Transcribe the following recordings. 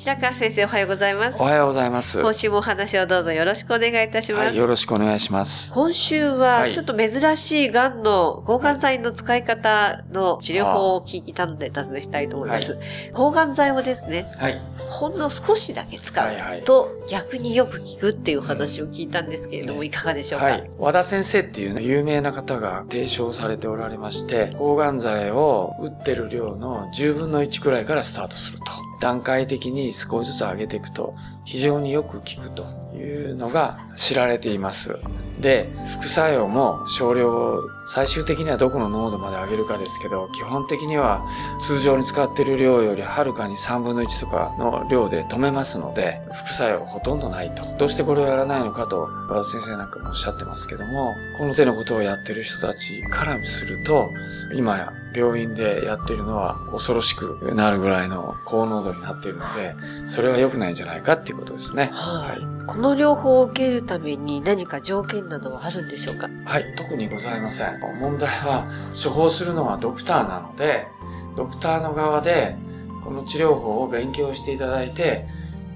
白川先生おはようございますおはようございます。今週もお話をどうぞよろしくお願いいたします、はい、よろしくお願いします。今週ははいちょっと珍しいがんの抗がん剤の使い方の治療法を聞いたので尋ねしたいと思います。抗がん剤をですね、はい。ほんの少しだけ使はいはいうと逆によく効くっていう話を聞いたんですけれども、うんいかがでしょうか、はい。和田先生っていうね、有名な方が提唱されておられまして、抗がん剤を打ってる量の10分の1くらいからスタートすると。段階的に少しずつ上げていくと、非常によく効くというのが知られています。で、副作用も少量、最終的にはどこの濃度まで上げるかですけど、基本的には通常に使っている量よりはるかに3分の1とかの量で止めますので、副作用ほとんどないと。どうしてこれをやらないのかと、和田先生なんかもおっしゃってますけども、この手のことをやってる人たちからすると、今や病院でやってるのは恐ろしくなるぐらいの高濃度になっているので、それは良くないんじゃないかっていうことですね。はいはい。この療法を受けるために何か条件などはあるんでしょうか？はい、特にございません。問題は、処方するのはドクターなので、ドクターの側で、この治療法を勉強していただいて、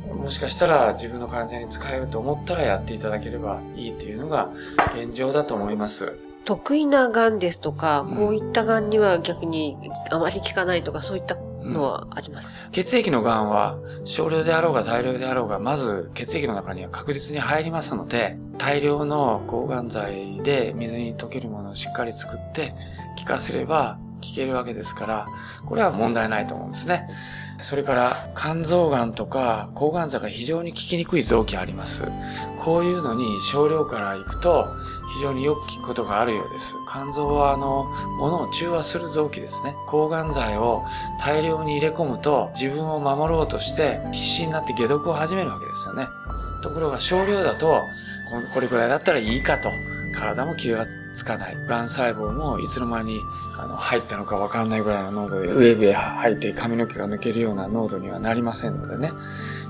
もしかしたら自分の患者に使えると思ったらやっていただければいいというのが現状だと思います。得意ながんですとか、うんこういったがんには逆にあまり効かないとかそういったのはありますか、血液のがんは少量であろうが大量であろうが、まず血液の中には確実に入りますので、大量の抗がん剤で水に溶けるものをしっかり作って効かせれば効けるわけですから、これは問題ないと思うんですね。それから肝臓がんとか抗がん剤が非常に効きにくい臓器あります。こういうのに少量から行くと非常によく効くことがあるようです。肝臓はあの、物を中和する臓器ですね。抗がん剤を大量に入れ込むと自分を守ろうとして必死になって解毒を始めるわけですよね。ところが少量だとこれくらいだったらいいかと体も気がつかない。癌細胞もいつの間にあの入ったのかわかんないぐらいの濃度でウェーブへ入って髪の毛が抜けるような濃度にはなりませんのでね。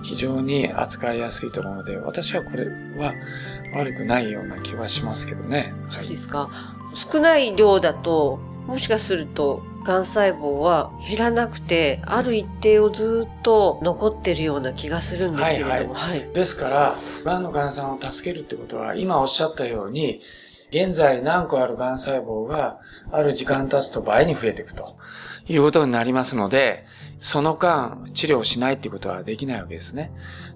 非常に扱いやすいと思うので、私はこれは悪くないような気はしますけどね。はそうですか少ない量だと、もしかすると、がん細胞は減らなくて、ある一定をずっと残ってるような気がするんですけれども、はい。ですから、癌の患者さんを助けるってことは、今おっしゃったように、現在何個ある癌細胞がある時間経つと倍に増えていくということになりますので、その間治療しないっていうことはできないわけですね。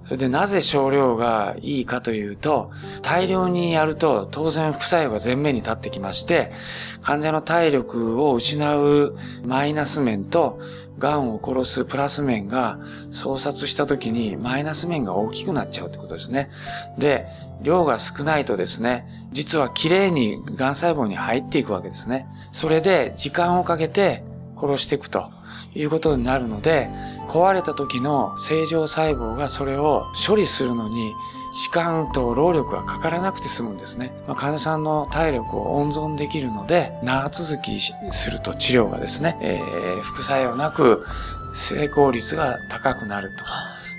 それでなぜ少量がいいかというと、大量にやると当然副作用が前面に立ってきまして、患者の体力を失うマイナス面と、癌を殺すプラス面が創殺した時にマイナス面が大きくなっちゃうってことですね。で、量が少ないとですね、実は綺麗に癌細胞に入っていくわけですね。それで時間をかけて殺していくということになるので、壊れた時の正常細胞がそれを処理するのに時間と労力がかからなくて済むんですね。まあ、患者さんの体力を温存できるので、長続きすると治療がですね、えー副作用なく成功率が高くなると。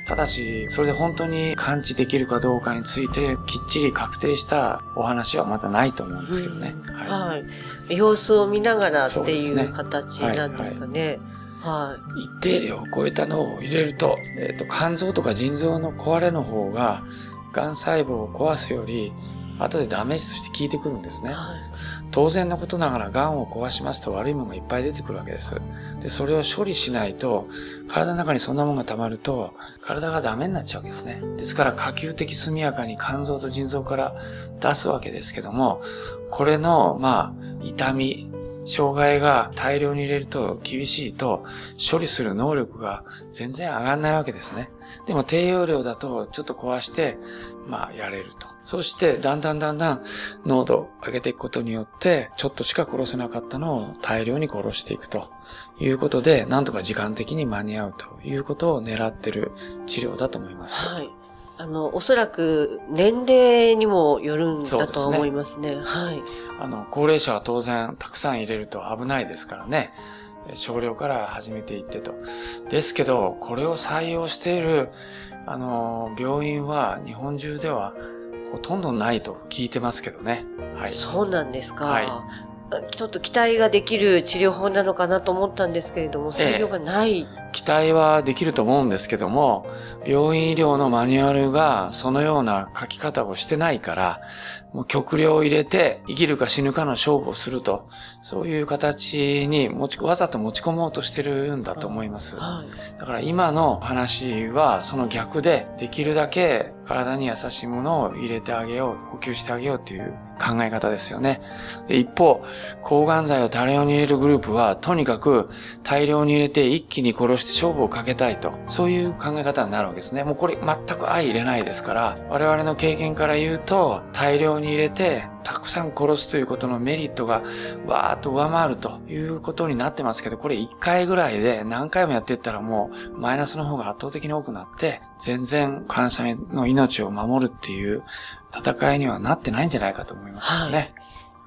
ただし、それで本当に完治できるかどうかについてきっちり確定したお話はまたないと思うんですけどね。はいはい。様子を見ながらっていう形なんですかね。はい。一定量を超えたのを入れると、えっ、と、肝臓とか腎臓の壊れの方が、癌細胞を壊すより、後でダメージとして効いてくるんですね。はい。当然のことながら癌を壊しますと悪いものがいっぱい出てくるわけです。で、それを処理しないと、体の中にそんなものが溜まると、体がダメになっちゃうわけですね。ですから可及的速やかに肝臓と腎臓から出すわけですけども、これの、まあ、痛み、障害が大量に入れると厳しいと処理する能力が全然上がんないわけですね。でも低用量だとちょっと壊して、まあやれると。そしてだんだんだんだん濃度を上げていくことによってちょっとしか殺せなかったのを大量に殺していくということでなんとか時間的に間に合うということを狙ってる治療だと思います。はい。あの、おそらく年齢にもよるんだと思いますね。すねはい。あの、高齢者は当然たくさん入れると危ないですからね。少量から始めていってと。ですけど、これを採用している、あの、病院は日本中ではほとんどないと聞いてますけどね。はい。そうなんですか。はい。ちょっと期待ができる治療法なのかなと思ったんですけれども、採用がない、ええ期待はできると思うんですけども、病院医療のマニュアルがそのような書き方をしてないから、もう極量を入れて生きるか死ぬかの勝負をすると、そういう形に持ち、わざと持ち込もうとしてるんだと思います。はい、だから今の話はその逆で、できるだけ体に優しいものを入れてあげよう、補給してあげようっていう考え方ですよね。一方、抗がん剤を大量に入れるグループは、とにかく大量に入れて一気に殺して勝負をかけたいと、そういう考え方になるわけですね。もうこれ全く相入れないですから、我々の経験から言うと、大量に入れて、たくさん殺すということのメリットがわーっと上回るということになってますけど、これ1回ぐらいで何回もやっていったらもうマイナスの方が圧倒的に多くなって、全然患者さんの命を守るっていう戦いにはなってないんじゃないかと思いますね。はい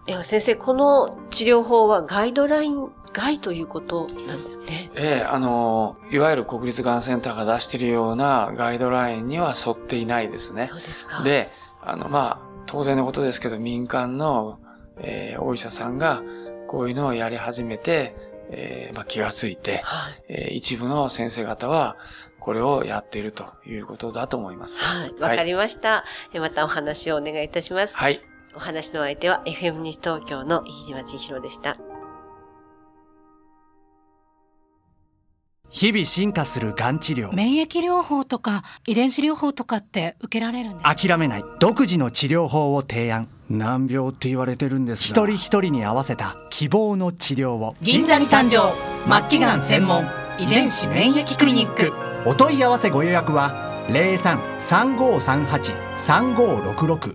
では先生、この治療法はガイドライン外ということなんですね。ええあの、いわゆる国立がんセンターが出しているようなガイドラインには沿っていないですね。そうですか。で、あの、まあ、当然のことですけど、民間の、えー、お医者さんがこういうのをやり始めて、えーまあ、気がついて、はい、えー、一部の先生方は、これをやっているということだと思います。はい。わかりました。はい、またお話をお願いいたします。はい。お話の相手は FM 西東京の飯島千尋でした。日々進化するがん治療。免疫療法とか遺伝子療法とかって受けられるんです諦めない。独自の治療法を提案。難病って言われてるんです一人一人に合わせた希望の治療を。銀座に誕生。末期がん専門。遺伝子免疫クリニック。お問い合わせご予約は03-3538-3566